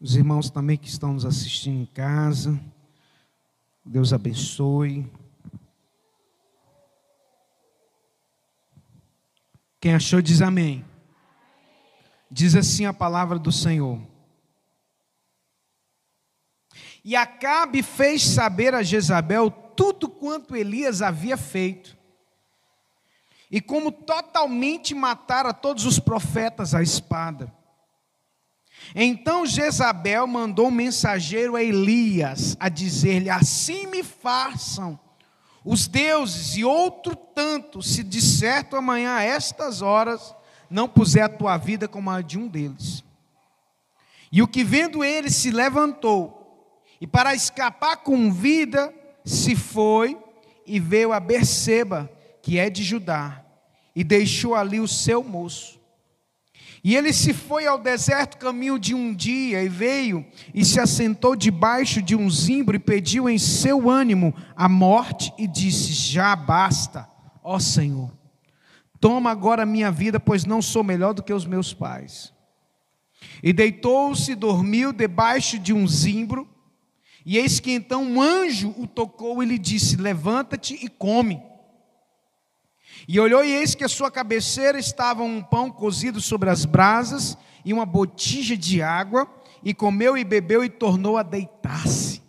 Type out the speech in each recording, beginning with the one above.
Os irmãos também que estão nos assistindo em casa. Deus abençoe. Quem achou diz amém. Diz assim a palavra do Senhor. E Acabe fez saber a Jezabel tudo quanto Elias havia feito. E como totalmente matara todos os profetas à espada. Então Jezabel mandou um mensageiro a Elias a dizer-lhe: Assim me façam os deuses e outro tanto, se de certo amanhã a estas horas não puser a tua vida como a de um deles. E o que vendo ele se levantou e para escapar com vida se foi e veio a Berseba, que é de Judá, e deixou ali o seu moço. E ele se foi ao deserto caminho de um dia e veio e se assentou debaixo de um zimbro e pediu em seu ânimo a morte e disse: Já basta, ó Senhor. Toma agora a minha vida, pois não sou melhor do que os meus pais. E deitou-se e dormiu debaixo de um zimbro. E eis que então um anjo o tocou e lhe disse: Levanta-te e come. E olhou, e eis que a sua cabeceira estava um pão cozido sobre as brasas e uma botija de água, e comeu e bebeu e tornou a deitar-se.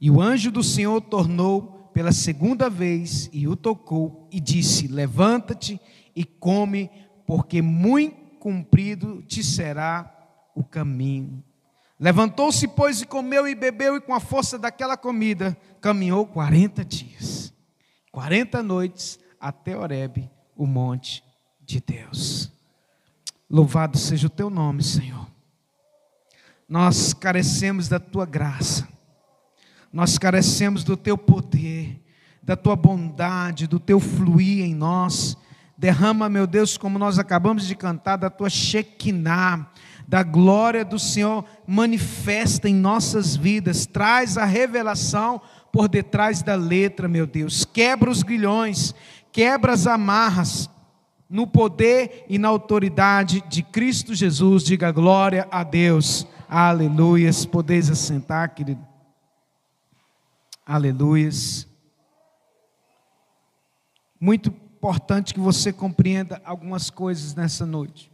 E o anjo do Senhor tornou pela segunda vez e o tocou e disse: Levanta-te e come, porque muito comprido te será o caminho. Levantou-se, pois, e comeu e bebeu, e com a força daquela comida caminhou 40 dias, 40 noites até Horebe, o monte de Deus. Louvado seja o teu nome, Senhor. Nós carecemos da tua graça, nós carecemos do teu poder, da tua bondade, do teu fluir em nós. Derrama, meu Deus, como nós acabamos de cantar, da tua Shekinah, da glória do Senhor manifesta em nossas vidas, traz a revelação por detrás da letra, meu Deus. Quebra os grilhões, quebra as amarras, no poder e na autoridade de Cristo Jesus. Diga glória a Deus. Aleluias. Podeis assentar, querido. Aleluias. Muito importante que você compreenda algumas coisas nessa noite.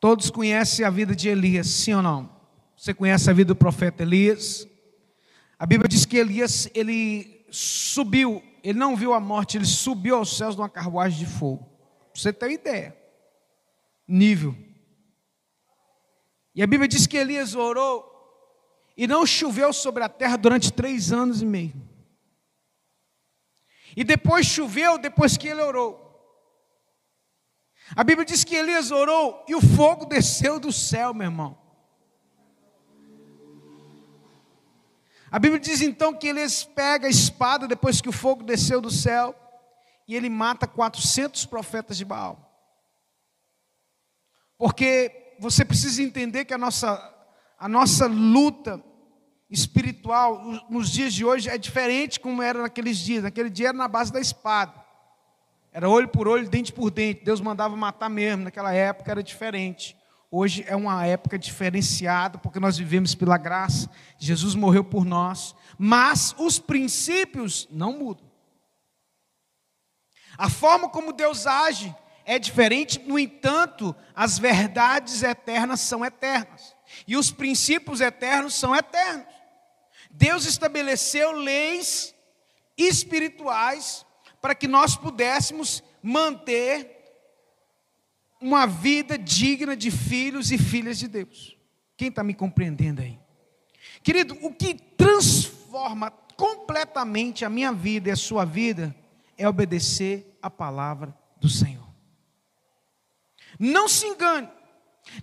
Todos conhecem a vida de Elias, sim ou não? Você conhece a vida do profeta Elias? A Bíblia diz que Elias, ele subiu, ele não viu a morte, ele subiu aos céus numa carruagem de fogo. Pra você ter uma ideia. Nível. E a Bíblia diz que Elias orou e não choveu sobre a terra durante três anos e meio. E depois choveu depois que ele orou. A Bíblia diz que Elias orou e o fogo desceu do céu, meu irmão. A Bíblia diz então que eles pega a espada depois que o fogo desceu do céu e ele mata 400 profetas de Baal. Porque você precisa entender que a nossa, a nossa luta espiritual nos dias de hoje é diferente como era naqueles dias. Naquele dia era na base da espada. Era olho por olho, dente por dente. Deus mandava matar mesmo. Naquela época era diferente. Hoje é uma época diferenciada, porque nós vivemos pela graça, Jesus morreu por nós, mas os princípios não mudam. A forma como Deus age é diferente, no entanto, as verdades eternas são eternas, e os princípios eternos são eternos. Deus estabeleceu leis espirituais para que nós pudéssemos manter uma vida digna de filhos e filhas de Deus. Quem está me compreendendo aí? Querido, o que transforma completamente a minha vida e a sua vida é obedecer a palavra do Senhor. Não se engane,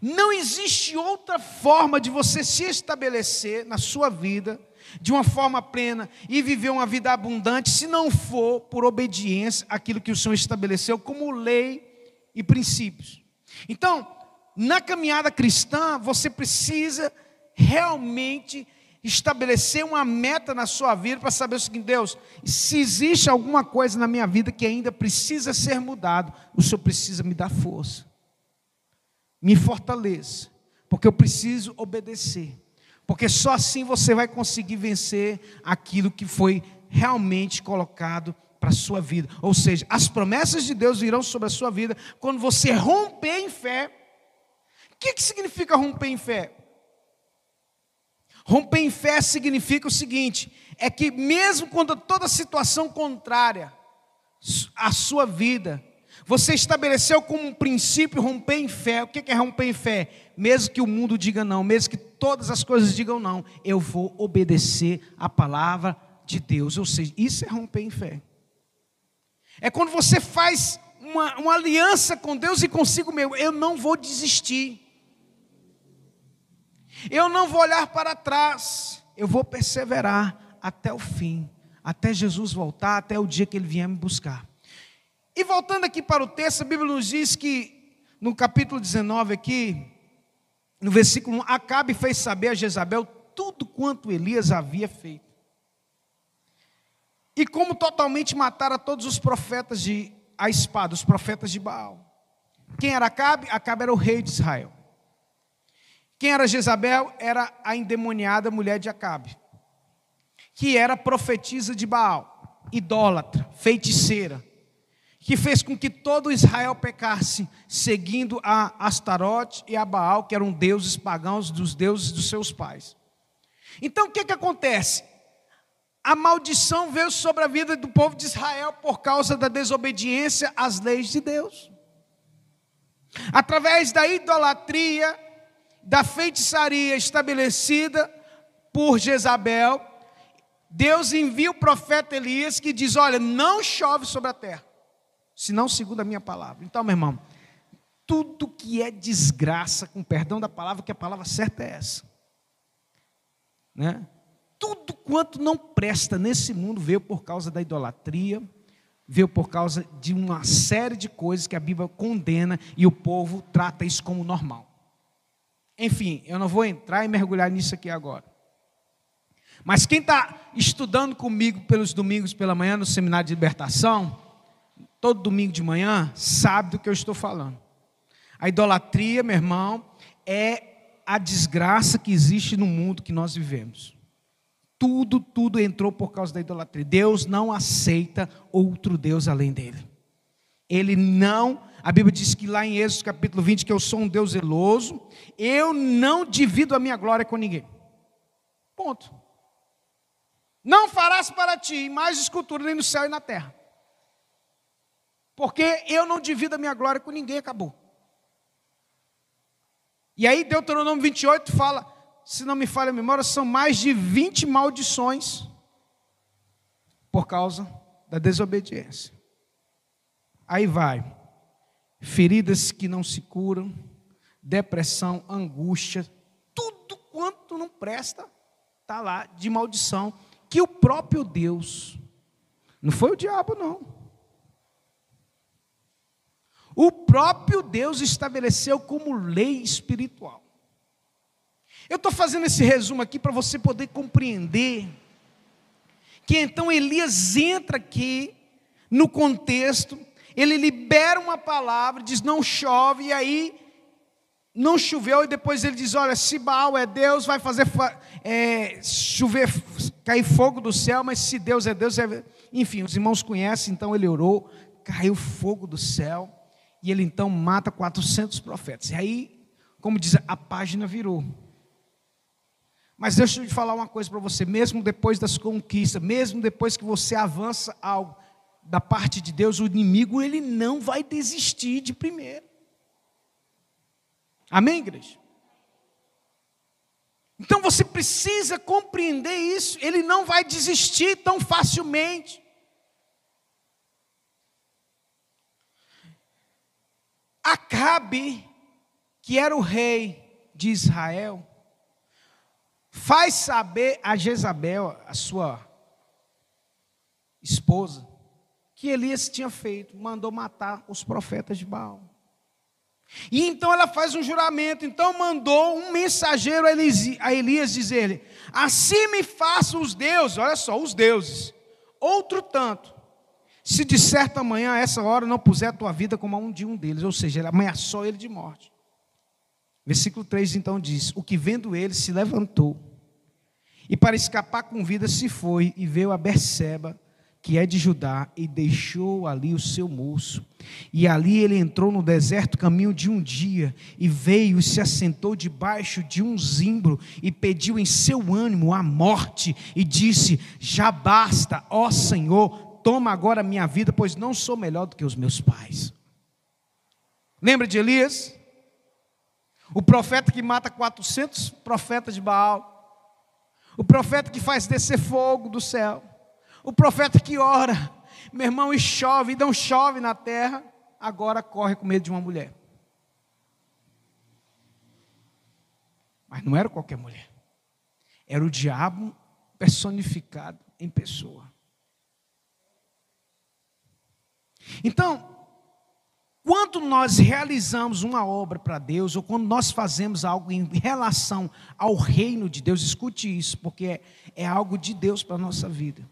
não existe outra forma de você se estabelecer na sua vida de uma forma plena e viver uma vida abundante se não for por obediência àquilo que o Senhor estabeleceu como lei e princípios. Então, na caminhada cristã, você precisa realmente estabelecer uma meta na sua vida para saber o seguinte: Deus, se existe alguma coisa na minha vida que ainda precisa ser mudado, o Senhor precisa me dar força. me fortaleça, porque eu preciso obedecer. Porque só assim você vai conseguir vencer aquilo que foi realmente colocado para a sua vida. Ou seja, as promessas de Deus virão sobre a sua vida quando você romper em fé. O que, que significa romper em fé? Romper em fé significa o seguinte: é que mesmo quando toda situação contrária à sua vida, você estabeleceu como um princípio romper em fé. O que é romper em fé? Mesmo que o mundo diga não, mesmo que todas as coisas digam não, eu vou obedecer a palavra de Deus. Ou seja, isso é romper em fé. É quando você faz uma, uma aliança com Deus e consigo mesmo. Eu não vou desistir. Eu não vou olhar para trás. Eu vou perseverar até o fim, até Jesus voltar, até o dia que ele vier me buscar. E voltando aqui para o texto, a Bíblia nos diz que no capítulo 19 aqui, no versículo 1, Acabe fez saber a Jezabel tudo quanto Elias havia feito. E como totalmente matara todos os profetas de a espada, os profetas de Baal. Quem era Acabe? Acabe era o rei de Israel. Quem era Jezabel? Era a endemoniada mulher de Acabe que era profetisa de Baal, idólatra, feiticeira, que fez com que todo Israel pecasse, seguindo a Astarote e a Baal, que eram deuses pagãos dos deuses dos seus pais. Então o que, que acontece? A maldição veio sobre a vida do povo de Israel por causa da desobediência às leis de Deus. Através da idolatria, da feitiçaria estabelecida por Jezabel, Deus envia o profeta Elias que diz: Olha, não chove sobre a terra, senão segundo a minha palavra. Então, meu irmão, tudo que é desgraça, com perdão da palavra, que a palavra certa é essa. Né? Tudo quanto não presta nesse mundo veio por causa da idolatria, veio por causa de uma série de coisas que a Bíblia condena e o povo trata isso como normal. Enfim, eu não vou entrar e mergulhar nisso aqui agora. Mas quem está estudando comigo pelos domingos pela manhã no seminário de libertação, todo domingo de manhã, sabe do que eu estou falando. A idolatria, meu irmão, é a desgraça que existe no mundo que nós vivemos. Tudo, tudo entrou por causa da idolatria. Deus não aceita outro Deus além dele. Ele não, a Bíblia diz que lá em Êxodo capítulo 20 que eu sou um Deus zeloso, eu não divido a minha glória com ninguém. Ponto. Não farás para ti mais escultura nem no céu e na terra. Porque eu não divido a minha glória com ninguém, acabou. E aí Deuteronômio 28 fala, se não me falha a memória, são mais de 20 maldições por causa da desobediência. Aí vai. Feridas que não se curam, depressão, angústia, tudo quanto não presta, está lá de maldição que o próprio Deus, não foi o diabo, não. O próprio Deus estabeleceu como lei espiritual. Eu estou fazendo esse resumo aqui para você poder compreender que então Elias entra aqui no contexto, ele libera uma palavra, diz não chove, e aí não choveu, e depois ele diz: Olha, se Baal é Deus, vai fazer é, chover, cair fogo do céu, mas se Deus é Deus, é... enfim, os irmãos conhecem, então ele orou, caiu fogo do céu, e ele então mata 400 profetas. E aí, como diz, a página virou. Mas deixa eu te falar uma coisa para você, mesmo depois das conquistas, mesmo depois que você avança algo da parte de Deus, o inimigo ele não vai desistir de primeiro. Amém, igreja? Então você precisa compreender isso, ele não vai desistir tão facilmente. Acabe, que era o rei de Israel, faz saber a Jezabel, a sua esposa, que Elias tinha feito, mandou matar os profetas de Baal. E então ela faz um juramento. Então mandou um mensageiro a Elias dizer-lhe: Assim me façam os deuses, olha só, os deuses, outro tanto, se de certa manhã a essa hora não puser a tua vida como a um de um deles. Ou seja, ele ameaçou ele de morte. Versículo 3 então diz: O que vendo ele se levantou, e para escapar com vida se foi, e veio a Berseba, que é de Judá, e deixou ali o seu moço. E ali ele entrou no deserto, caminho de um dia, e veio e se assentou debaixo de um zimbro, e pediu em seu ânimo a morte, e disse: Já basta, ó Senhor, toma agora minha vida, pois não sou melhor do que os meus pais. Lembra de Elias? O profeta que mata 400 profetas de Baal. O profeta que faz descer fogo do céu. O profeta que ora, meu irmão, e chove, e não chove na terra, agora corre com medo de uma mulher. Mas não era qualquer mulher. Era o diabo personificado em pessoa. Então, quando nós realizamos uma obra para Deus, ou quando nós fazemos algo em relação ao reino de Deus, escute isso, porque é, é algo de Deus para a nossa vida.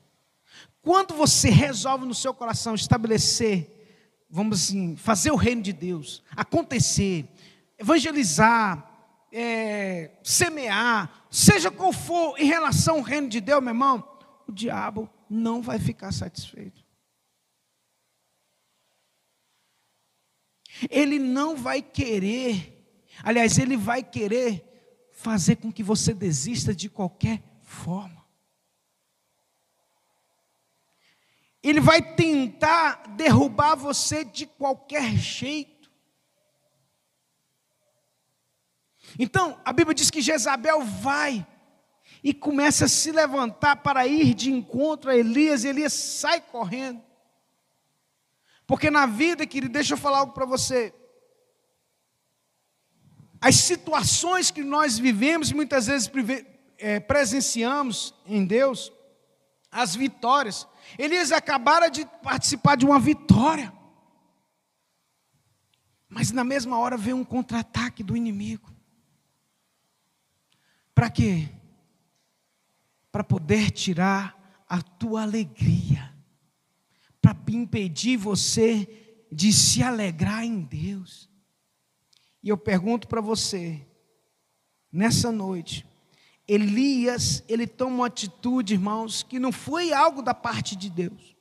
Quando você resolve no seu coração estabelecer, vamos assim, fazer o reino de Deus acontecer, evangelizar, é, semear, seja qual for em relação ao reino de Deus, meu irmão, o diabo não vai ficar satisfeito. Ele não vai querer, aliás, ele vai querer fazer com que você desista de qualquer forma. Ele vai tentar derrubar você de qualquer jeito. Então, a Bíblia diz que Jezabel vai e começa a se levantar para ir de encontro a Elias, e Elias sai correndo. Porque na vida, querido, deixa eu falar algo para você. As situações que nós vivemos, muitas vezes é, presenciamos em Deus, as vitórias, eles acabaram de participar de uma vitória. Mas na mesma hora veio um contra-ataque do inimigo. Para quê? Para poder tirar a tua alegria. Impedir você de se alegrar em Deus. E eu pergunto para você, nessa noite, Elias, ele toma uma atitude, irmãos, que não foi algo da parte de Deus.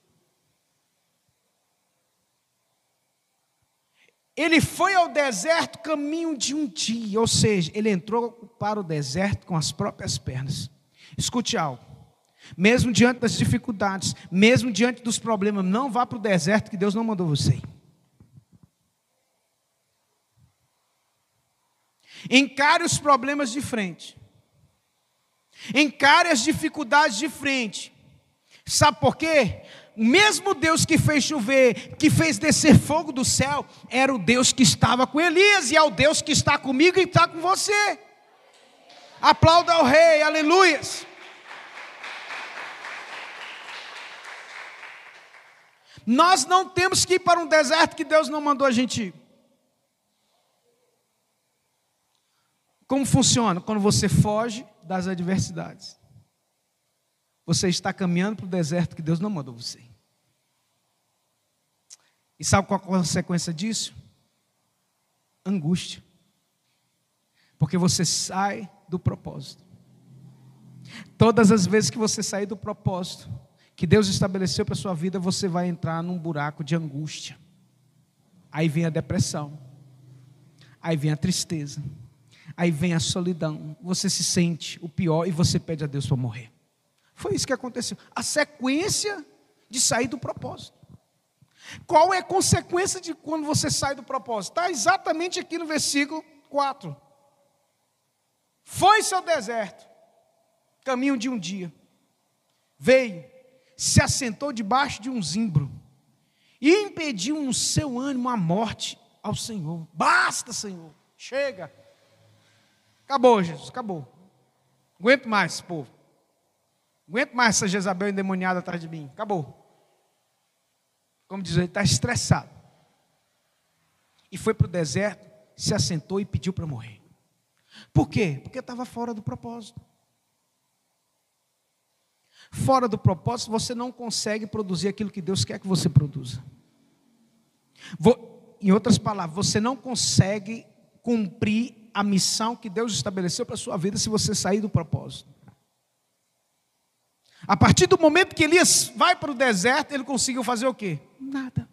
Ele foi ao deserto caminho de um dia, ou seja, ele entrou para o deserto com as próprias pernas. Escute algo. Mesmo diante das dificuldades, mesmo diante dos problemas, não vá para o deserto que Deus não mandou você. Encare os problemas de frente. Encare as dificuldades de frente. Sabe por quê? O mesmo Deus que fez chover, que fez descer fogo do céu, era o Deus que estava com Elias e é o Deus que está comigo e está com você. Aplauda ao Rei, aleluias. Nós não temos que ir para um deserto que Deus não mandou a gente ir. Como funciona? Quando você foge das adversidades. Você está caminhando para o deserto que Deus não mandou você. E sabe qual a consequência disso? Angústia. Porque você sai do propósito. Todas as vezes que você sair do propósito que Deus estabeleceu para a sua vida, você vai entrar num buraco de angústia. Aí vem a depressão. Aí vem a tristeza Aí vem a solidão, você se sente o pior e você pede a Deus para morrer. Foi isso que aconteceu. A sequência de sair do propósito. Qual é a consequência de quando você sai do propósito? Está exatamente aqui no versículo 4. Foi-se ao deserto, caminho de um dia. Veio, se assentou debaixo de um zimbro e impediu no seu ânimo a morte ao Senhor. Basta, Senhor, chega. Acabou, Jesus, acabou. Aguento mais povo. Aguento mais essa Jezabel endemoniada atrás de mim. Acabou. Como diz, ele está estressado. E foi para o deserto, se assentou e pediu para morrer. Por quê? Porque estava fora do propósito. Fora do propósito, você não consegue produzir aquilo que Deus quer que você produza. Em outras palavras, você não consegue cumprir a missão que Deus estabeleceu para a sua vida se você sair do propósito. A partir do momento que Elias vai para o deserto, ele conseguiu fazer o quê? Nada.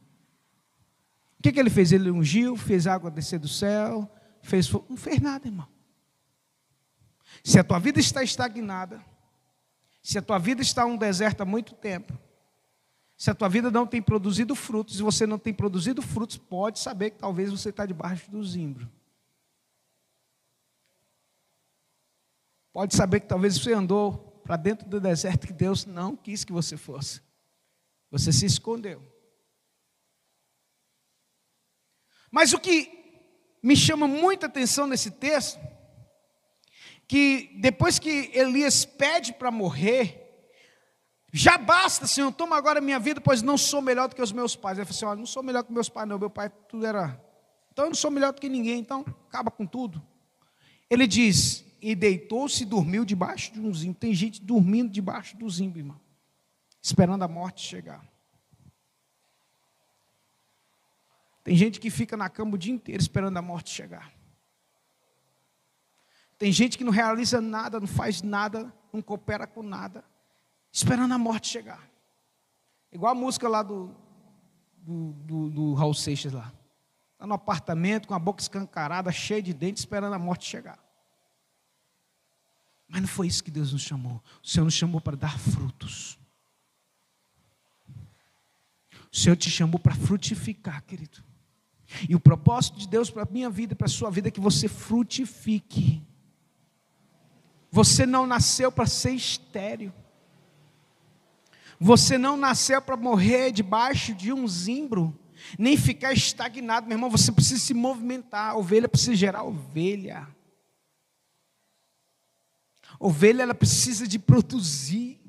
O que, que ele fez? Ele ungiu, fez água descer do céu, fez fogo. Não fez nada, irmão. Se a tua vida está estagnada, se a tua vida está um deserto há muito tempo, se a tua vida não tem produzido frutos, e você não tem produzido frutos, pode saber que talvez você está debaixo do zimbro. Pode saber que talvez você andou para dentro do deserto que Deus não quis que você fosse. Você se escondeu. Mas o que me chama muita atenção nesse texto, que depois que Elias pede para morrer, já basta, Senhor, toma agora minha vida, pois não sou melhor do que os meus pais. Ele falou assim: olha, não sou melhor que meus pais, não. Meu pai tudo era. Então eu não sou melhor do que ninguém, então acaba com tudo. Ele diz: e deitou-se e dormiu debaixo de um zimbro. Tem gente dormindo debaixo do zimbro, irmão, esperando a morte chegar. Tem gente que fica na cama o dia inteiro esperando a morte chegar. Tem gente que não realiza nada, não faz nada, não coopera com nada, esperando a morte chegar. Igual a música lá do, do, do, do Raul Seixas lá. Está no apartamento com a boca escancarada, cheia de dentes, esperando a morte chegar. Mas não foi isso que Deus nos chamou. O Senhor nos chamou para dar frutos. O Senhor te chamou para frutificar, querido. E o propósito de Deus para a minha vida, para a sua vida, é que você frutifique. Você não nasceu para ser estéreo. Você não nasceu para morrer debaixo de um zimbro, nem ficar estagnado, meu irmão. Você precisa se movimentar. A ovelha precisa gerar ovelha. Ovelha, ela precisa de produzir.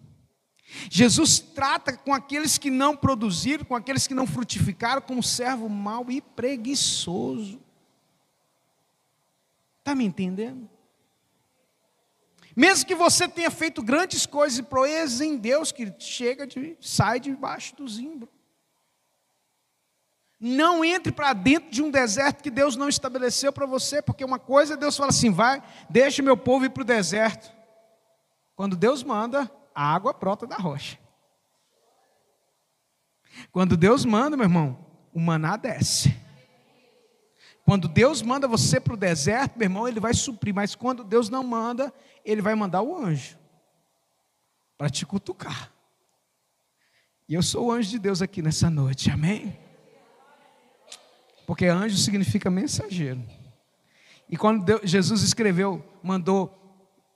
Jesus trata com aqueles que não produziram, com aqueles que não frutificaram, como servo mau e preguiçoso. Está me entendendo? Mesmo que você tenha feito grandes coisas e proezas em Deus, que chega de, sai debaixo do zimbro. Não entre para dentro de um deserto que Deus não estabeleceu para você, porque uma coisa Deus fala assim: vai, deixa meu povo ir para o deserto. Quando Deus manda, a água brota da rocha. Quando Deus manda, meu irmão, o maná desce. Quando Deus manda você para o deserto, meu irmão, Ele vai suprir. Mas quando Deus não manda, Ele vai mandar o anjo para te cutucar. E eu sou o anjo de Deus aqui nessa noite, amém? Porque anjo significa mensageiro. E quando Deus, Jesus escreveu, mandou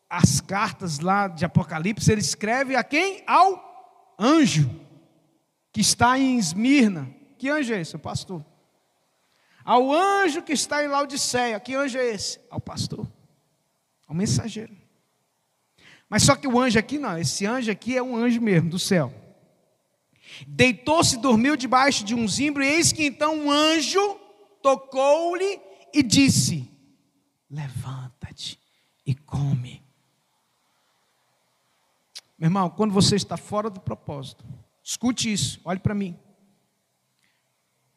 as cartas lá de Apocalipse, ele escreve a quem? Ao anjo que está em Esmirna. Que anjo é esse? Pastor. Ao anjo que está em Laodiceia. Que anjo é esse? Ao pastor. Ao mensageiro. Mas só que o anjo aqui não, esse anjo aqui é um anjo mesmo do céu. Deitou-se e dormiu debaixo de um zimbro, e eis que então um anjo tocou-lhe e disse: Levanta-te e come. Meu irmão, quando você está fora do propósito, escute isso, olhe para mim.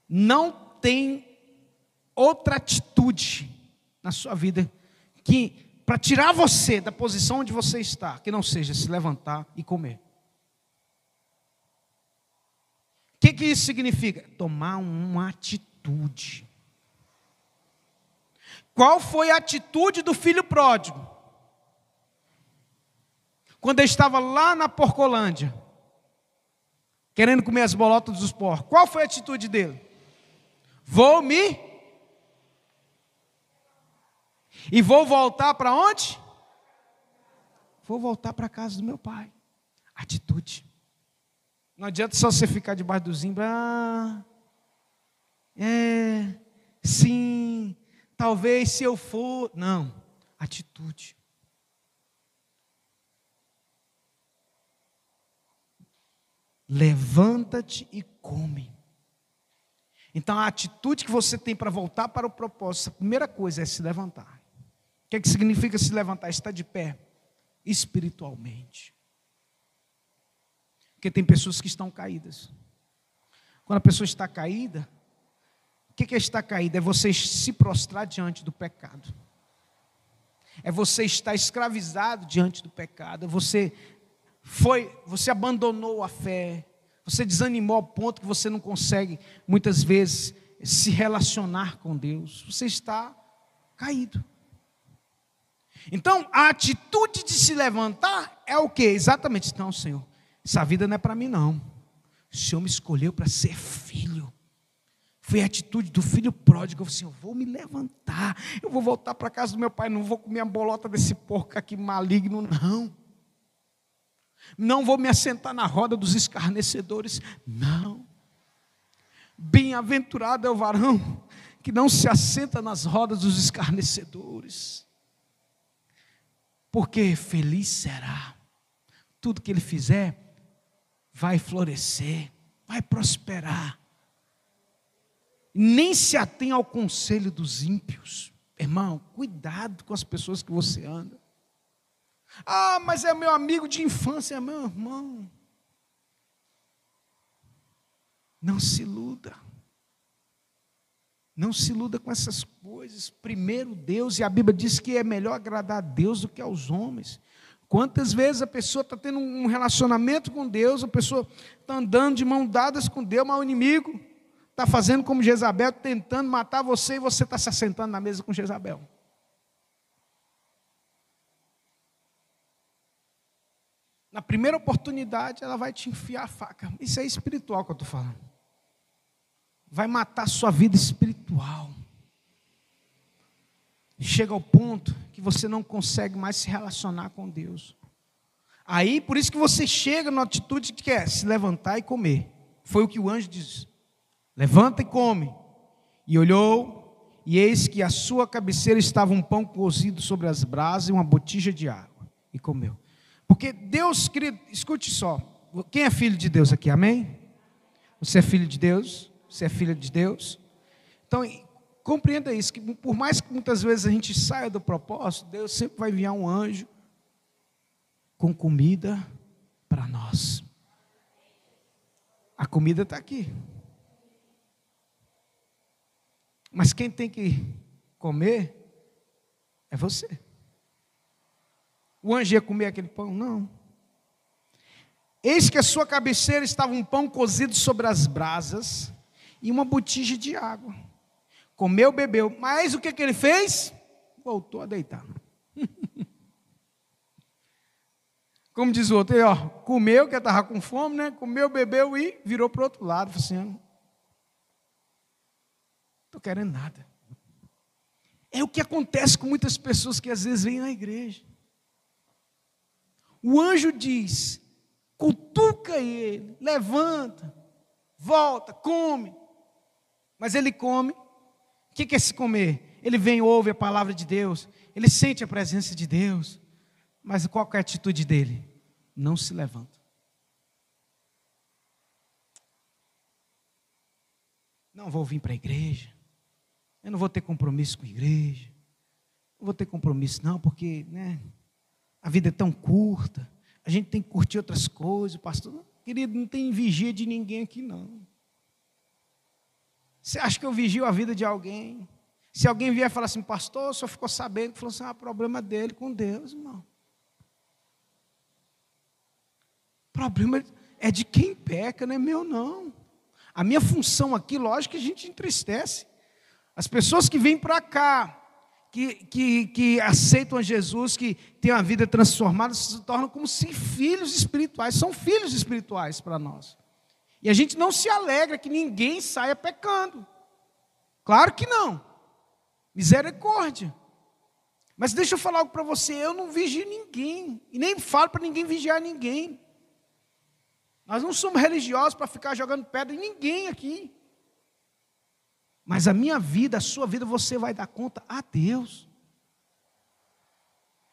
Não tem outra atitude na sua vida que para tirar você da posição onde você está, que não seja se levantar e comer. O que, que isso significa? Tomar uma atitude. Qual foi a atitude do filho pródigo? quando ele estava lá na Porcolândia, querendo comer as bolotas dos porcos, qual foi a atitude dele? Vou me. E vou voltar para onde? Vou voltar para a casa do meu pai. Atitude. Não adianta só você ficar debaixo do zimbro. Ah, é, sim, talvez se eu for. Não, atitude. levanta-te e come. Então a atitude que você tem para voltar para o propósito, a primeira coisa é se levantar. Que, é que significa se levantar? Estar de pé espiritualmente. Porque tem pessoas que estão caídas. Quando a pessoa está caída, o que é estar caído? É você se prostrar diante do pecado. É você estar escravizado diante do pecado. É você foi, você abandonou a fé. Você desanimou ao ponto que você não consegue muitas vezes se relacionar com Deus. Você está caído. Então, a atitude de se levantar é o que? Exatamente, não, Senhor. Essa vida não é para mim, não. O Senhor me escolheu para ser filho. Foi a atitude do filho pródigo. Eu falei assim: eu vou me levantar, eu vou voltar para casa do meu pai, não vou comer a bolota desse porco aqui maligno, não. Não vou me assentar na roda dos escarnecedores, não. Bem-aventurado é o varão que não se assenta nas rodas dos escarnecedores, porque feliz será. Tudo que ele fizer vai florescer, vai prosperar nem se atém ao conselho dos ímpios. Irmão, cuidado com as pessoas que você anda. Ah, mas é meu amigo de infância, é meu irmão. Não se iluda. Não se iluda com essas coisas. Primeiro Deus, e a Bíblia diz que é melhor agradar a Deus do que aos homens. Quantas vezes a pessoa está tendo um relacionamento com Deus, a pessoa está andando de mão dadas com Deus, mas o inimigo está fazendo como Jezabel, tentando matar você e você está se assentando na mesa com Jezabel. Na primeira oportunidade, ela vai te enfiar a faca. Isso é espiritual que eu estou falando. Vai matar sua vida espiritual. Chega ao ponto que você não consegue mais se relacionar com Deus. Aí, por isso que você chega na atitude que é se levantar e comer. Foi o que o anjo disse. Levanta e come. E olhou, e eis que à sua cabeceira estava um pão cozido sobre as brasas e uma botija de água. E comeu. Porque Deus, querido, escute só. Quem é filho de Deus aqui? Amém? Você é filho de Deus? Você é filha de Deus? Então, compreenda isso, que por mais que muitas vezes a gente saia do propósito, Deus sempre vai enviar um anjo com comida para nós. A comida está aqui. Mas quem tem que comer é você. O anjo ia comer aquele pão? Não. Eis que a sua cabeceira estava um pão cozido sobre as brasas e uma botija de água. Comeu, bebeu. Mas o que, que ele fez? Voltou a deitar. Como diz o outro, ó, comeu, que estava com fome, né? Comeu, bebeu e virou para o outro lado. Falei assim, estou querendo nada. É o que acontece com muitas pessoas que às vezes vêm na igreja. O anjo diz: cutuca ele, levanta, volta, come. Mas ele come. O que é se comer? Ele vem, ouve a palavra de Deus, ele sente a presença de Deus. Mas qual é a atitude dele? Não se levanta. Não vou vir para a igreja. Eu não vou ter compromisso com a igreja. Não vou ter compromisso, não, porque né, a vida é tão curta. A gente tem que curtir outras coisas. Pastor, querido, não tem vigia de ninguém aqui, não. Você acha que eu vigio a vida de alguém? Se alguém vier falar assim, pastor, só ficou sabendo, falou assim, ah, problema dele com Deus, irmão. Problema é de quem peca, não é meu, não. A minha função aqui, lógico que a gente entristece. As pessoas que vêm para cá, que, que, que aceitam Jesus, que têm uma vida transformada, se tornam como se filhos espirituais, são filhos espirituais para nós. E a gente não se alegra que ninguém saia pecando. Claro que não. Misericórdia. Mas deixa eu falar algo para você, eu não vigio ninguém, e nem falo para ninguém vigiar ninguém. Nós não somos religiosos para ficar jogando pedra em ninguém aqui. Mas a minha vida, a sua vida, você vai dar conta a Deus.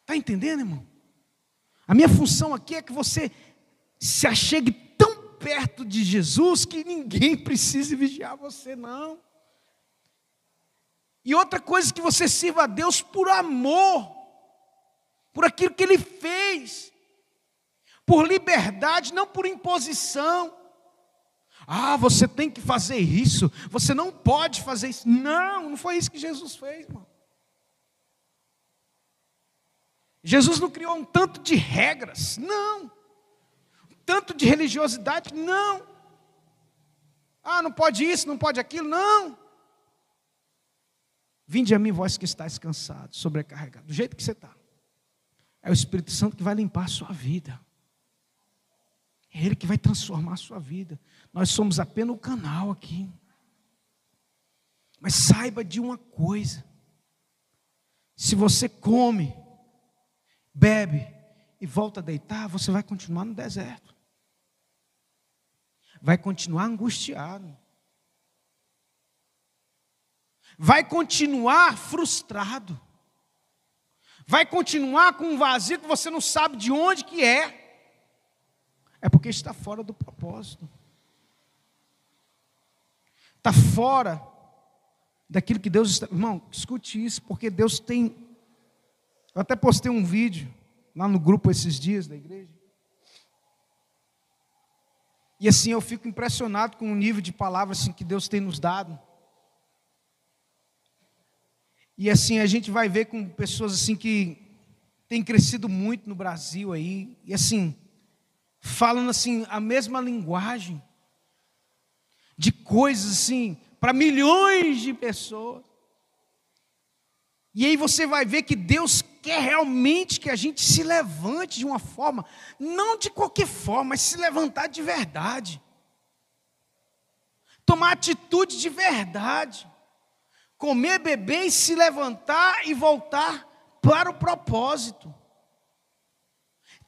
Está entendendo, irmão? A minha função aqui é que você se achegue perto de Jesus que ninguém precise vigiar você, não. E outra coisa que você sirva a Deus por amor, por aquilo que Ele fez, por liberdade, não por imposição. Ah, você tem que fazer isso, você não pode fazer isso. Não, não foi isso que Jesus fez, irmão. Jesus não criou um tanto de regras, não. Tanto de religiosidade, não. Ah, não pode isso, não pode aquilo, não. Vinde a mim, vós que estáis cansados, sobrecarregados, do jeito que você está. É o Espírito Santo que vai limpar a sua vida. É Ele que vai transformar a sua vida. Nós somos apenas o canal aqui. Mas saiba de uma coisa: se você come, bebe e volta a deitar, você vai continuar no deserto. Vai continuar angustiado. Vai continuar frustrado. Vai continuar com um vazio que você não sabe de onde que é. É porque está fora do propósito. Está fora daquilo que Deus está. Irmão, escute isso, porque Deus tem. Eu até postei um vídeo lá no grupo esses dias da igreja. E assim eu fico impressionado com o nível de palavras assim, que Deus tem nos dado. E assim a gente vai ver com pessoas assim que têm crescido muito no Brasil aí. E assim, falando assim a mesma linguagem de coisas assim para milhões de pessoas. E aí você vai ver que Deus quer realmente que a gente se levante de uma forma, não de qualquer forma, mas se levantar de verdade. Tomar atitude de verdade. Comer, beber e se levantar e voltar para o propósito.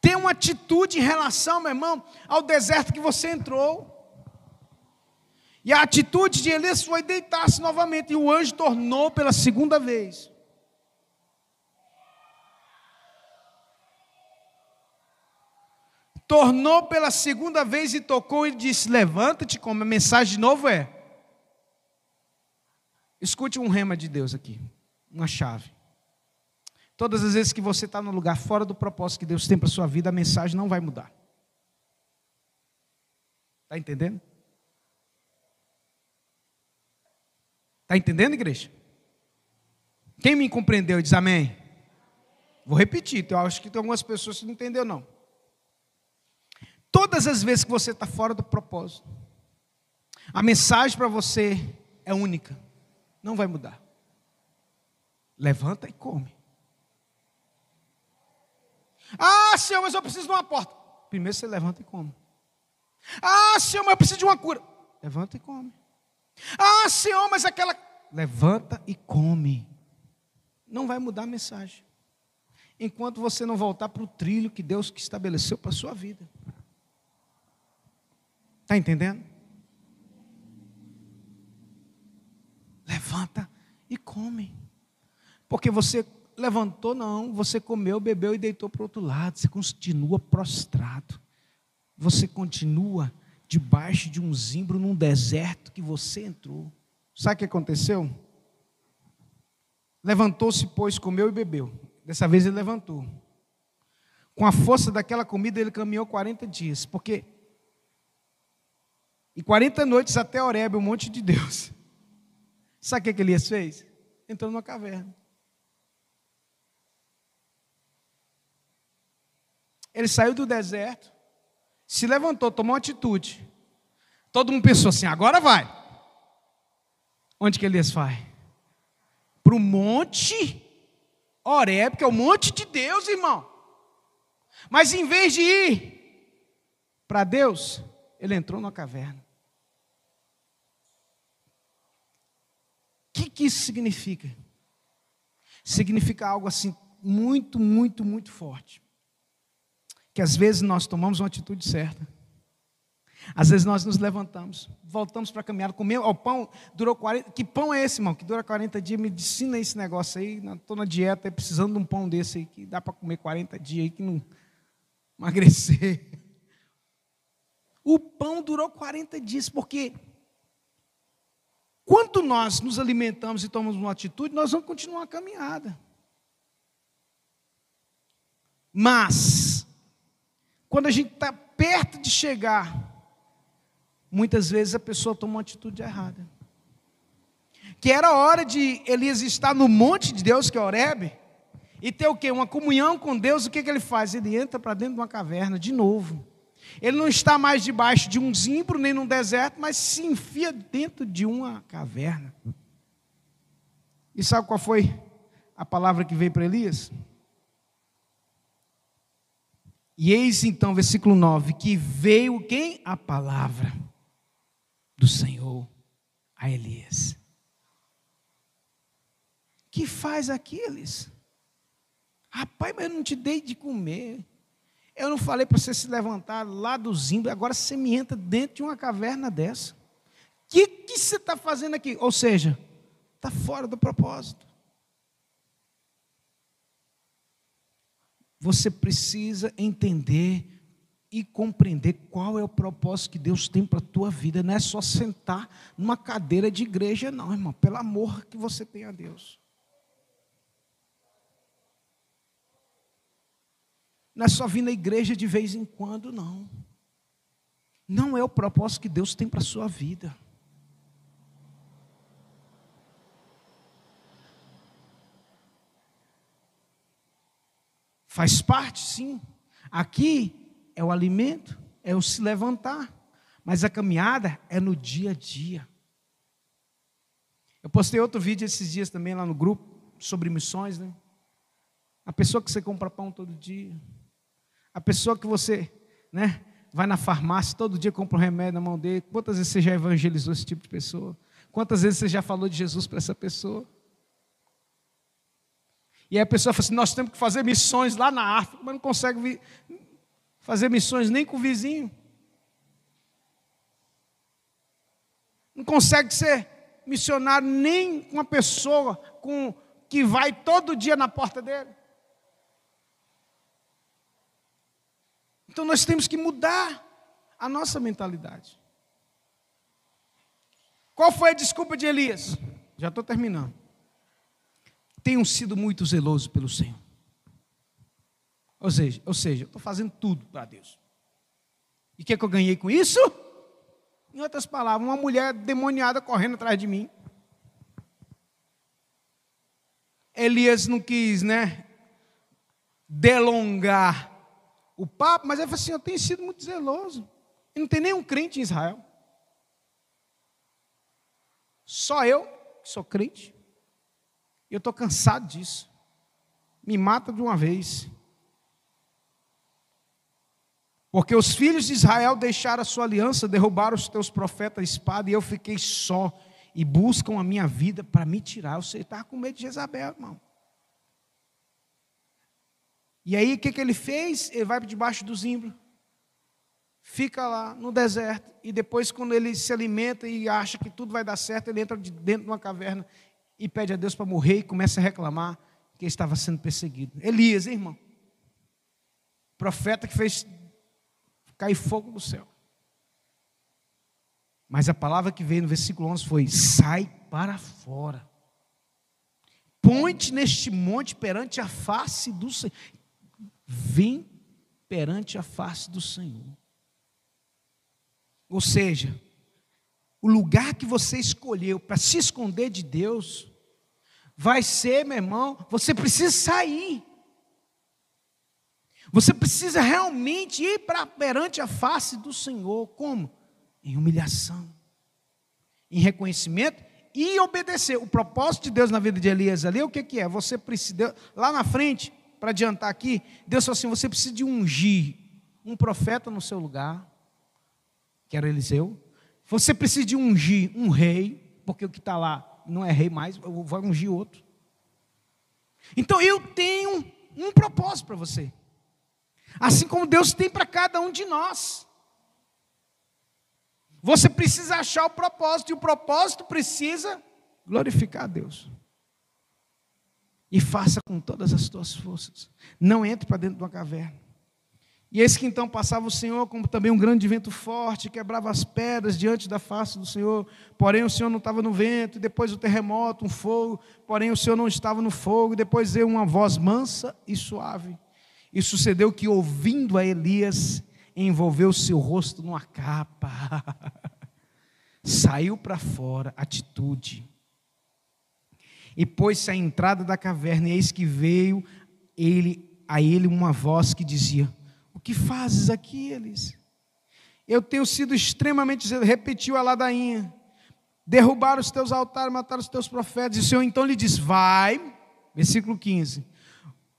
Ter uma atitude em relação, meu irmão, ao deserto que você entrou. E a atitude de Elias foi deitar-se novamente, e o anjo tornou pela segunda vez. Tornou pela segunda vez e tocou e disse: Levanta-te, como a mensagem de novo é. Escute um rema de Deus aqui, uma chave. Todas as vezes que você está no lugar fora do propósito que Deus tem para sua vida, a mensagem não vai mudar. Está entendendo? Está entendendo, igreja? Quem me compreendeu diz amém. Vou repetir, eu acho que tem algumas pessoas que não entenderam, não. Todas as vezes que você está fora do propósito, a mensagem para você é única, não vai mudar. Levanta e come. Ah, Senhor, mas eu preciso de uma porta. Primeiro você levanta e come. Ah, Senhor, mas eu preciso de uma cura. Levanta e come. Ah, Senhor, mas aquela. Levanta e come. Não vai mudar a mensagem. Enquanto você não voltar para o trilho que Deus que estabeleceu para a sua vida. Está entendendo? Levanta e come. Porque você levantou, não. Você comeu, bebeu e deitou para o outro lado. Você continua prostrado. Você continua debaixo de um zimbro num deserto que você entrou. Sabe o que aconteceu? Levantou-se, pois, comeu e bebeu. Dessa vez ele levantou. Com a força daquela comida, ele caminhou 40 dias. Porque. E 40 noites até Horebe, o monte de Deus. Sabe o que, que Elias fez? Entrou numa caverna. Ele saiu do deserto, se levantou, tomou atitude. Todo mundo pensou assim: agora vai. Onde que Elias vai? Para o monte Oreb, que é o monte de Deus, irmão. Mas em vez de ir para Deus, ele entrou na caverna. O que, que isso significa? Significa algo assim muito, muito, muito forte que às vezes nós tomamos uma atitude certa. Às vezes nós nos levantamos, voltamos para a caminhada, o pão durou 40, que pão é esse, irmão, que dura 40 dias, me ensina esse negócio aí, estou na dieta, precisando de um pão desse aí, que dá para comer 40 dias aí, que não emagrecer. O pão durou 40 dias, porque quando nós nos alimentamos e tomamos uma atitude, nós vamos continuar a caminhada. Mas, quando a gente está perto de chegar muitas vezes a pessoa toma uma atitude errada. Que era hora de Elias estar no monte de Deus, que é Oreb, e ter o quê? Uma comunhão com Deus, o que, que ele faz? Ele entra para dentro de uma caverna de novo. Ele não está mais debaixo de um zimbro, nem num deserto, mas se enfia dentro de uma caverna. E sabe qual foi a palavra que veio para Elias? E eis então, versículo 9, que veio quem? A palavra do Senhor a Elias. Que faz aqueles? Rapaz, mas eu não te dei de comer. Eu não falei para você se levantar lá do zimbro, agora você me entra dentro de uma caverna dessa. O que, que você está fazendo aqui? Ou seja, está fora do propósito. Você precisa entender e compreender qual é o propósito que Deus tem para a tua vida. Não é só sentar numa cadeira de igreja, não, irmão. Pelo amor que você tem a Deus. Não é só vir na igreja de vez em quando, não. Não é o propósito que Deus tem para a sua vida. Faz parte, sim. Aqui é o alimento, é o se levantar. Mas a caminhada é no dia a dia. Eu postei outro vídeo esses dias também lá no grupo sobre missões, né? A pessoa que você compra pão todo dia. A pessoa que você, né, vai na farmácia todo dia compra um remédio na mão dele. Quantas vezes você já evangelizou esse tipo de pessoa? Quantas vezes você já falou de Jesus para essa pessoa? E aí a pessoa fala assim: nós temos que fazer missões lá na África, mas não consegue fazer missões nem com o vizinho. Não consegue ser missionário nem com uma pessoa com, que vai todo dia na porta dele. Então nós temos que mudar a nossa mentalidade. Qual foi a desculpa de Elias? Já estou terminando tenham sido muito zelosos pelo Senhor. Ou seja, ou seja, estou fazendo tudo para Deus. E o que, é que eu ganhei com isso? Em outras palavras, uma mulher demoniada correndo atrás de mim. Elias não quis, né, delongar o papo, mas ele falou assim: Eu tenho sido muito zeloso. E não tem nenhum crente em Israel. Só eu que sou crente. Eu estou cansado disso. Me mata de uma vez. Porque os filhos de Israel deixaram a sua aliança, derrubaram os teus profetas espada, e eu fiquei só. E buscam a minha vida para me tirar. Você estava com medo de Jezabel, irmão. E aí o que, que ele fez? Ele vai para debaixo do zimbro. Fica lá no deserto. E depois, quando ele se alimenta e acha que tudo vai dar certo, ele entra dentro de uma caverna e pede a Deus para morrer e começa a reclamar que estava sendo perseguido. Elias, hein, irmão? Profeta que fez cair fogo do céu. Mas a palavra que veio no versículo 11 foi: sai para fora. Ponte neste monte perante a face do Senhor. Vem perante a face do Senhor. Ou seja, o lugar que você escolheu para se esconder de Deus, vai ser, meu irmão, você precisa sair. Você precisa realmente ir para perante a face do Senhor, como? Em humilhação, em reconhecimento e obedecer. O propósito de Deus na vida de Elias ali, o que, que é? Você precisa, lá na frente, para adiantar aqui, Deus falou assim: você precisa de ungir um profeta no seu lugar, que era Eliseu. Você precisa de ungir um rei, porque o que está lá não é rei mais, eu vou ungir outro. Então eu tenho um propósito para você. Assim como Deus tem para cada um de nós. Você precisa achar o propósito, e o propósito precisa glorificar a Deus. E faça com todas as tuas forças. Não entre para dentro de uma caverna. E esse que então passava o Senhor como também um grande vento forte, quebrava as pedras diante da face do Senhor. Porém, o Senhor não estava no vento, e depois o terremoto, um fogo. Porém, o Senhor não estava no fogo, e depois veio uma voz mansa e suave. E sucedeu que, ouvindo a Elias, envolveu seu rosto numa capa. saiu para fora, atitude. E pôs-se à entrada da caverna, e eis que veio ele, a ele uma voz que dizia: O que fazes aqui, Elis? Eu tenho sido extremamente, repetiu a ladainha, derrubar os teus altares, matar os teus profetas. E o Senhor então lhe diz: Vai, versículo 15,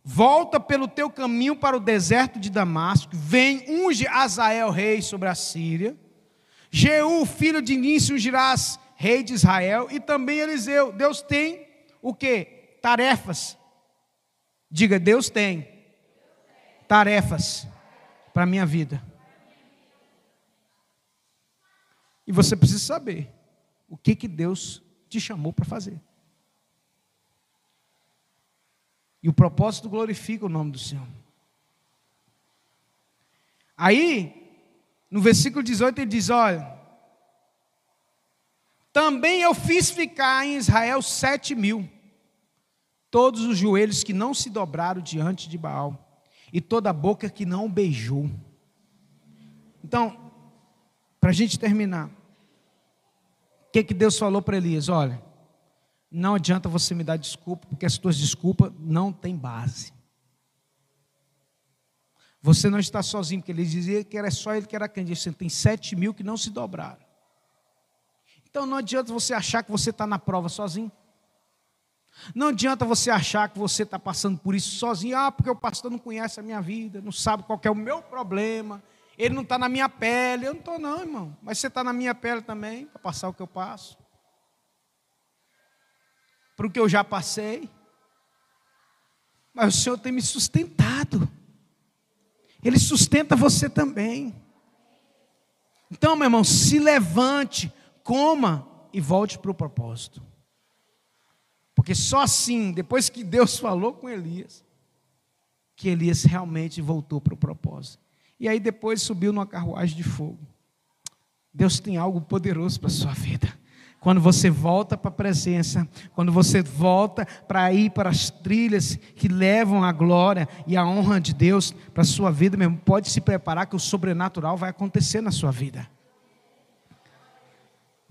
volta pelo teu caminho para o deserto de Damasco, vem, unge Azael, rei sobre a Síria. Jeú, filho de Nício, ungirás rei de Israel, e também Eliseu. Deus tem o que? Tarefas. Diga, Deus tem tarefas para a minha vida. E você precisa saber o que, que Deus te chamou para fazer. E o propósito glorifica o nome do Senhor. Aí, no versículo 18, ele diz: Olha, também eu fiz ficar em Israel sete mil, todos os joelhos que não se dobraram diante de Baal, e toda a boca que não beijou. Então, para a gente terminar, o que, que Deus falou para Elias? Olha, não adianta você me dar desculpa, porque as tuas desculpas não têm base. Você não está sozinho, porque ele dizia que era só ele que era candidato. Você tem sete mil que não se dobraram. Então não adianta você achar que você está na prova sozinho. Não adianta você achar que você está passando por isso sozinho. Ah, porque o pastor não conhece a minha vida, não sabe qual é o meu problema. Ele não está na minha pele. Eu não estou, não, irmão. Mas você está na minha pele também, para passar o que eu passo. Para o que eu já passei. Mas o Senhor tem me sustentado. Ele sustenta você também. Então, meu irmão, se levante, coma e volte para o propósito. Porque só assim, depois que Deus falou com Elias, que Elias realmente voltou para o propósito. E aí depois subiu numa carruagem de fogo. Deus tem algo poderoso para a sua vida. Quando você volta para a presença, quando você volta para ir para as trilhas que levam a glória e a honra de Deus para a sua vida mesmo, pode se preparar que o sobrenatural vai acontecer na sua vida.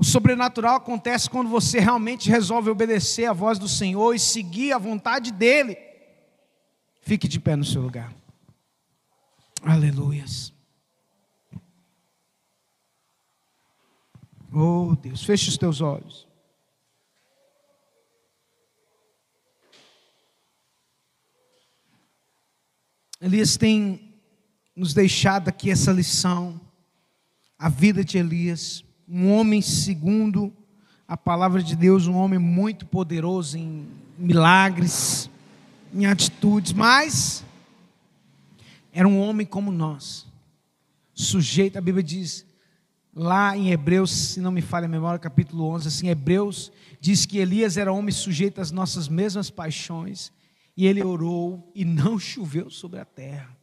O sobrenatural acontece quando você realmente resolve obedecer a voz do Senhor e seguir a vontade dEle. Fique de pé no seu lugar. Aleluias. Oh Deus, feche os teus olhos. Elias tem nos deixado aqui essa lição, a vida de Elias, um homem segundo a palavra de Deus, um homem muito poderoso em milagres, em atitudes, mas era um homem como nós, sujeito, a Bíblia diz, lá em Hebreus, se não me falha a memória, capítulo 11, assim, Hebreus diz que Elias era homem sujeito às nossas mesmas paixões, e ele orou e não choveu sobre a terra.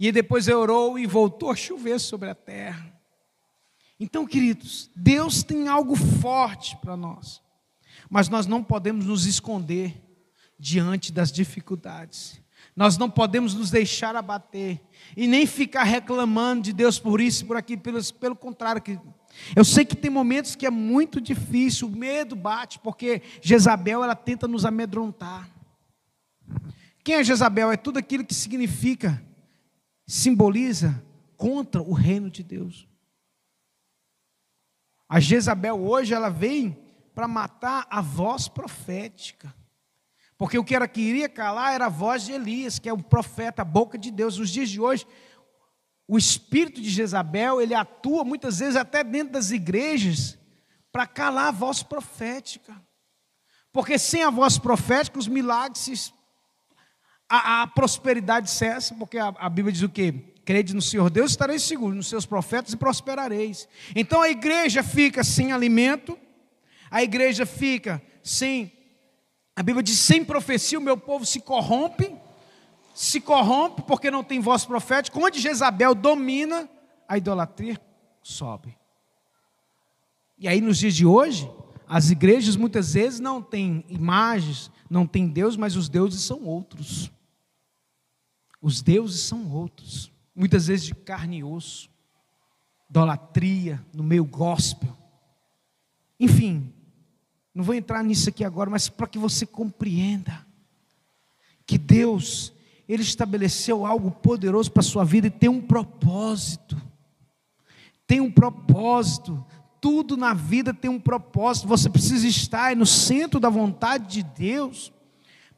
E depois orou e voltou a chover sobre a terra. Então, queridos, Deus tem algo forte para nós, mas nós não podemos nos esconder diante das dificuldades. Nós não podemos nos deixar abater e nem ficar reclamando de Deus por isso por aquilo, pelo, pelo contrário, eu sei que tem momentos que é muito difícil, o medo bate, porque Jezabel ela tenta nos amedrontar. Quem é Jezabel? É tudo aquilo que significa, simboliza contra o reino de Deus. A Jezabel hoje ela vem para matar a voz profética. Porque o que ela queria calar era a voz de Elias, que é o profeta, a boca de Deus. Nos dias de hoje, o espírito de Jezabel, ele atua muitas vezes até dentro das igrejas para calar a voz profética. Porque sem a voz profética, os milagres, a, a prosperidade cessa, porque a, a Bíblia diz o quê? Crede no Senhor Deus, estareis seguros, nos seus profetas e prosperareis. Então a igreja fica sem alimento, a igreja fica sem a Bíblia diz: sem profecia o meu povo se corrompe, se corrompe porque não tem voz profética. Onde Jezabel domina, a idolatria sobe. E aí, nos dias de hoje, as igrejas muitas vezes não têm imagens, não têm Deus, mas os deuses são outros. Os deuses são outros, muitas vezes de carne e osso. idolatria, no meio gospel. Enfim, não vou entrar nisso aqui agora, mas para que você compreenda que Deus, Ele estabeleceu algo poderoso para a sua vida e tem um propósito. Tem um propósito. Tudo na vida tem um propósito. Você precisa estar no centro da vontade de Deus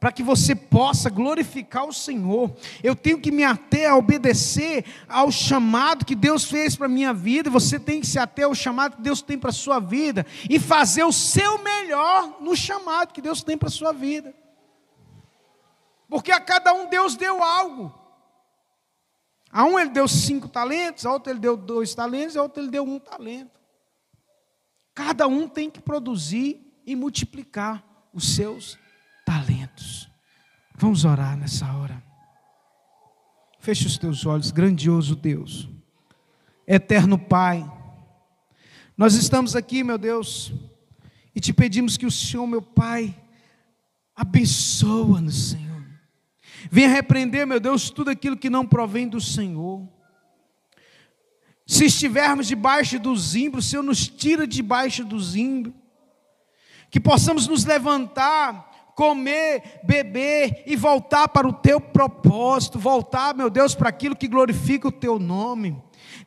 para que você possa glorificar o Senhor. Eu tenho que me ater a obedecer ao chamado que Deus fez para a minha vida, você tem que se ater ao chamado que Deus tem para a sua vida, e fazer o seu melhor no chamado que Deus tem para a sua vida. Porque a cada um Deus deu algo. A um ele deu cinco talentos, a outro ele deu dois talentos, a outro ele deu um talento. Cada um tem que produzir e multiplicar os seus talentos. Vamos orar nessa hora. Feche os teus olhos, grandioso Deus, eterno Pai. Nós estamos aqui, meu Deus, e te pedimos que o Senhor, meu Pai, abençoa-nos, Senhor. Venha repreender, meu Deus, tudo aquilo que não provém do Senhor. Se estivermos debaixo do zimbro, Senhor, nos tira debaixo do zimbro. Que possamos nos levantar comer, beber e voltar para o teu propósito, voltar, meu Deus, para aquilo que glorifica o teu nome.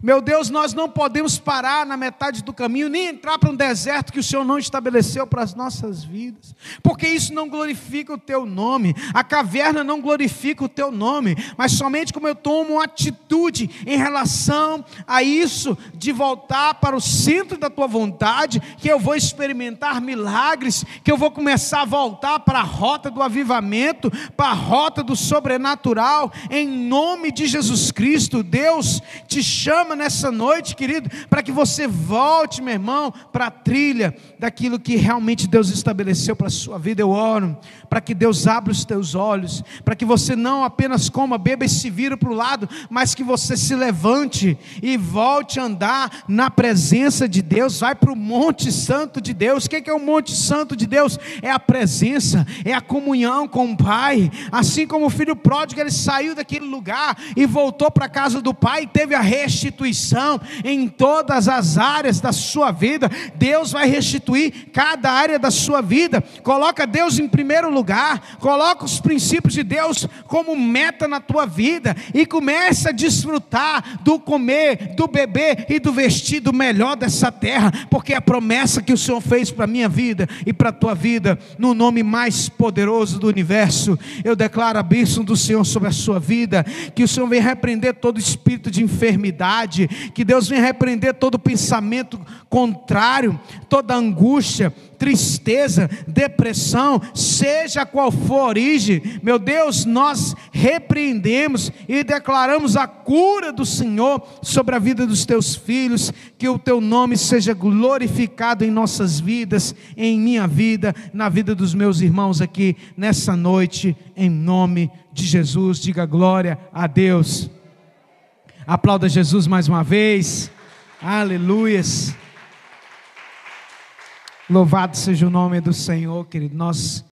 Meu Deus, nós não podemos parar na metade do caminho, nem entrar para um deserto que o Senhor não estabeleceu para as nossas vidas, porque isso não glorifica o teu nome, a caverna não glorifica o teu nome, mas somente como eu tomo uma atitude em relação a isso, de voltar para o centro da tua vontade, que eu vou experimentar milagres, que eu vou começar a voltar para a rota do avivamento, para a rota do sobrenatural, em nome de Jesus Cristo, Deus te chama nessa noite, querido, para que você volte, meu irmão, para a trilha daquilo que realmente Deus estabeleceu para a sua vida. Eu oro para que Deus abra os teus olhos, para que você não apenas coma, beba e se vira para o lado, mas que você se levante e volte a andar na presença de Deus. Vai para o Monte Santo de Deus. O que é o Monte Santo de Deus? É a presença, é a comunhão com o Pai. Assim como o filho pródigo, ele saiu daquele lugar e voltou para a casa do Pai e teve a restituição restituição em todas as áreas da sua vida. Deus vai restituir cada área da sua vida. Coloca Deus em primeiro lugar, coloca os princípios de Deus como meta na tua vida e começa a desfrutar do comer, do beber e do vestir do melhor dessa terra, porque é a promessa que o Senhor fez para a minha vida e para a tua vida, no nome mais poderoso do universo, eu declaro a bênção do Senhor sobre a sua vida, que o Senhor venha repreender todo espírito de enfermidade que Deus venha repreender todo pensamento contrário, toda angústia, tristeza, depressão, seja qual for a origem, meu Deus, nós repreendemos e declaramos a cura do Senhor sobre a vida dos teus filhos, que o teu nome seja glorificado em nossas vidas, em minha vida, na vida dos meus irmãos aqui nessa noite, em nome de Jesus. Diga glória a Deus. Aplauda Jesus mais uma vez. Aleluias. Louvado seja o nome do Senhor, querido. Nós